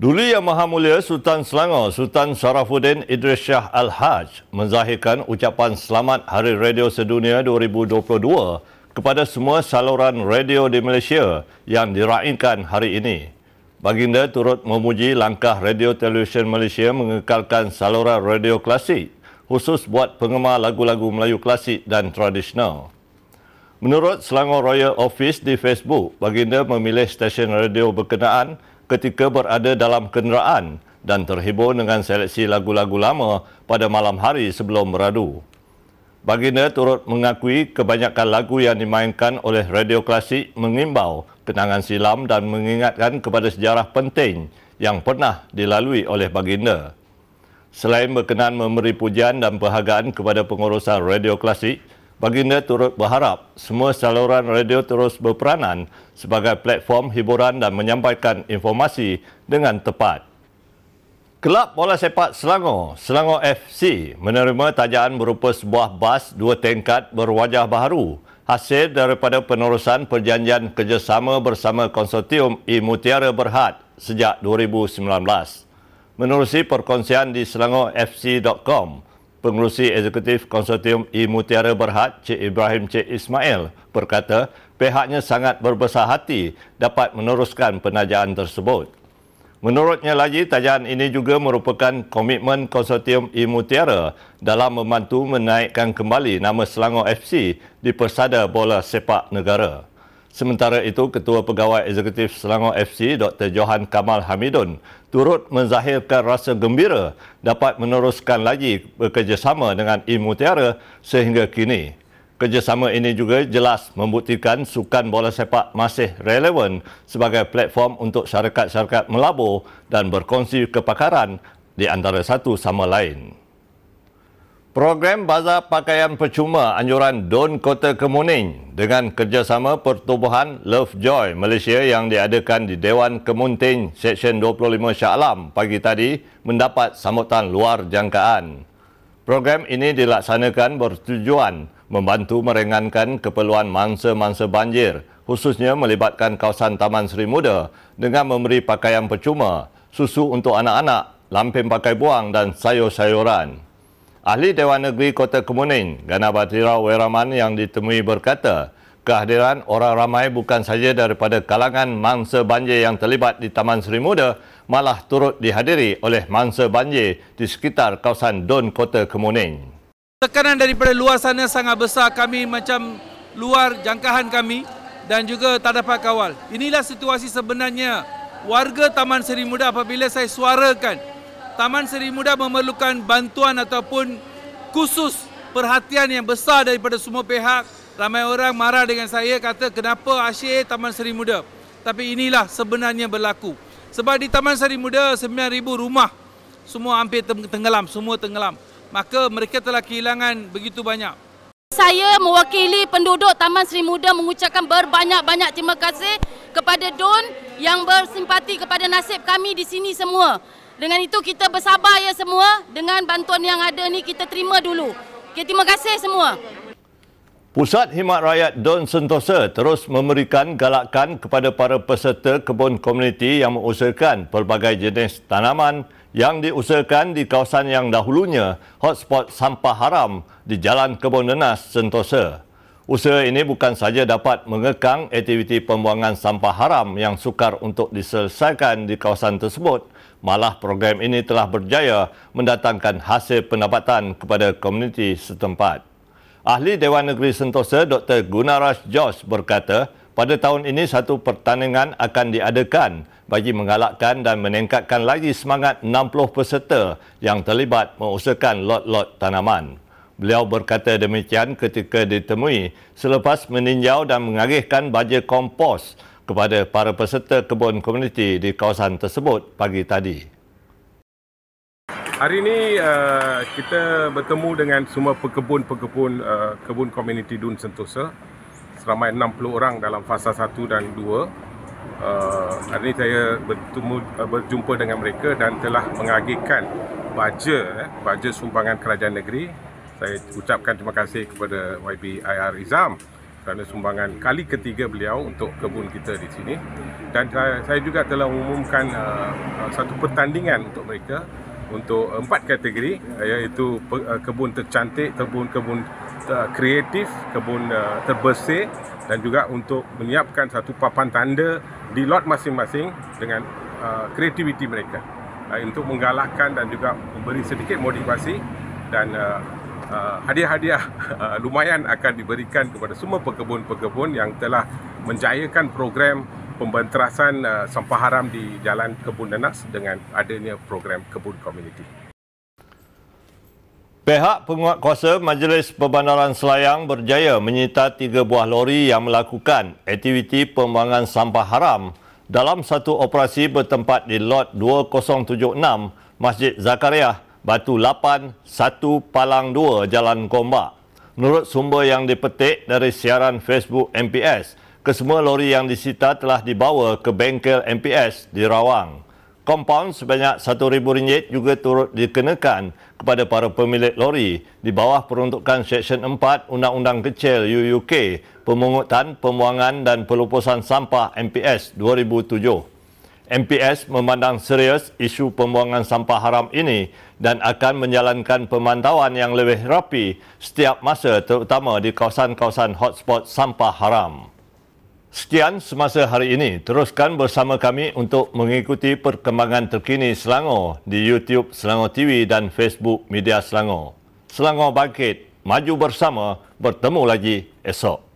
Duli Yang Maha Mulia Sultan Selangor Sultan Sarafuddin Idris Shah Al-Haj menzahirkan ucapan selamat Hari Radio Sedunia 2022 kepada semua saluran radio di Malaysia yang diraihkan hari ini. Baginda turut memuji langkah Radio Television Malaysia mengekalkan saluran radio klasik khusus buat penggemar lagu-lagu Melayu klasik dan tradisional. Menurut Selangor Royal Office di Facebook, Baginda memilih stesen radio berkenaan ketika berada dalam kenderaan dan terhibur dengan seleksi lagu-lagu lama pada malam hari sebelum beradu. Baginda turut mengakui kebanyakan lagu yang dimainkan oleh radio klasik mengimbau kenangan silam dan mengingatkan kepada sejarah penting yang pernah dilalui oleh baginda. Selain berkenan memberi pujian dan perhargaan kepada pengurusan radio klasik, Baginda turut berharap semua saluran radio terus berperanan sebagai platform hiburan dan menyampaikan informasi dengan tepat. Kelab Bola Sepak Selangor, Selangor FC menerima tajaan berupa sebuah bas dua tingkat berwajah baharu hasil daripada penerusan perjanjian kerjasama bersama konsortium I Mutiara Berhad sejak 2019. Menerusi perkongsian di selangorfc.com, Pengurusi Eksekutif Konsortium I Mutiara Berhad, Cik Ibrahim Cik Ismail, berkata pihaknya sangat berbesar hati dapat meneruskan penajaan tersebut. Menurutnya lagi, tajaan ini juga merupakan komitmen Konsortium I Mutiara dalam membantu menaikkan kembali nama Selangor FC di Persada Bola Sepak Negara. Sementara itu, Ketua Pegawai Eksekutif Selangor FC Dr. Johan Kamal Hamidun turut menzahirkan rasa gembira dapat meneruskan lagi bekerjasama dengan I Mutiara sehingga kini. Kerjasama ini juga jelas membuktikan sukan bola sepak masih relevan sebagai platform untuk syarikat-syarikat melabur dan berkongsi kepakaran di antara satu sama lain. Program Bazar Pakaian Percuma Anjuran Don Kota Kemuning dengan kerjasama Pertubuhan Love Joy Malaysia yang diadakan di Dewan Kemunting Seksyen 25 Shah Alam pagi tadi mendapat sambutan luar jangkaan. Program ini dilaksanakan bertujuan membantu meringankan keperluan mangsa-mangsa banjir khususnya melibatkan kawasan Taman Seri Muda dengan memberi pakaian percuma, susu untuk anak-anak, lampin pakai buang dan sayur-sayuran. Ahli Dewan Negeri Kota Kemuning, Gana Batira Weraman yang ditemui berkata, kehadiran orang ramai bukan saja daripada kalangan mangsa banjir yang terlibat di Taman Seri Muda, malah turut dihadiri oleh mangsa banjir di sekitar kawasan Don Kota Kemuning. Tekanan daripada luar sana sangat besar kami macam luar jangkaan kami dan juga tak dapat kawal. Inilah situasi sebenarnya warga Taman Seri Muda apabila saya suarakan Taman Seri Muda memerlukan bantuan ataupun khusus perhatian yang besar daripada semua pihak. Ramai orang marah dengan saya kata kenapa asyik Taman Seri Muda. Tapi inilah sebenarnya berlaku. Sebab di Taman Seri Muda 9,000 rumah semua hampir tenggelam, semua tenggelam. Maka mereka telah kehilangan begitu banyak. Saya mewakili penduduk Taman Seri Muda mengucapkan berbanyak-banyak terima kasih kepada Don yang bersimpati kepada nasib kami di sini semua. Dengan itu kita bersabar ya semua. Dengan bantuan yang ada ni kita terima dulu. Okay, terima kasih semua. Pusat Himat Rakyat Don Sentosa terus memberikan galakan kepada para peserta kebun komuniti yang mengusahakan pelbagai jenis tanaman yang diusahakan di kawasan yang dahulunya hotspot sampah haram di Jalan Kebun Nenas Sentosa. Usaha ini bukan saja dapat mengekang aktiviti pembuangan sampah haram yang sukar untuk diselesaikan di kawasan tersebut, malah program ini telah berjaya mendatangkan hasil pendapatan kepada komuniti setempat. Ahli Dewan Negeri Sentosa Dr. Gunaraj Josh berkata, pada tahun ini satu pertandingan akan diadakan bagi menggalakkan dan meningkatkan lagi semangat 60 peserta yang terlibat mengusahakan lot-lot tanaman. Beliau berkata demikian ketika ditemui selepas meninjau dan mengarihkan baja kompos kepada para peserta kebun komuniti di kawasan tersebut pagi tadi. Hari ini uh, kita bertemu dengan semua pekebun-pekebun uh, kebun komuniti Dun Sentosa seramai 60 orang dalam fasa 1 dan 2. Uh, hari ini saya bertemu uh, berjumpa dengan mereka dan telah mengagihkan baja eh, baja sumbangan kerajaan negeri saya ucapkan terima kasih kepada YB IR Izam kerana sumbangan kali ketiga beliau untuk kebun kita di sini. Dan saya juga telah umumkan uh, satu pertandingan untuk mereka untuk empat kategori iaitu kebun tercantik, kebun-kebun kreatif, kebun terbersih dan juga untuk menyiapkan satu papan tanda di lot masing-masing dengan kreativiti mereka. Untuk menggalakkan dan juga memberi sedikit motivasi dan Uh, hadiah-hadiah uh, lumayan akan diberikan kepada semua pekebun-pekebun yang telah menjayakan program pembenterasan uh, sampah haram di Jalan Kebun Nenas dengan adanya program kebun komuniti. Pihak penguatkuasa Majlis Perbandaran Selayang berjaya menyita tiga buah lori yang melakukan aktiviti pembuangan sampah haram dalam satu operasi bertempat di lot 2076 Masjid Zakaria Batu 8, 1 Palang 2 Jalan Gombak. Menurut sumber yang dipetik dari siaran Facebook MPS, kesemua lori yang disita telah dibawa ke bengkel MPS di Rawang. Kompaun sebanyak RM1,000 juga turut dikenakan kepada para pemilik lori di bawah peruntukan Seksyen 4 Undang-Undang Kecil UUK Pemungutan, Pembuangan dan Pelupusan Sampah MPS 2007. MPS memandang serius isu pembuangan sampah haram ini dan akan menjalankan pemantauan yang lebih rapi setiap masa terutama di kawasan-kawasan hotspot sampah haram. Sekian semasa hari ini. Teruskan bersama kami untuk mengikuti perkembangan terkini Selangor di YouTube Selangor TV dan Facebook Media Selangor. Selangor bangkit, maju bersama, bertemu lagi esok.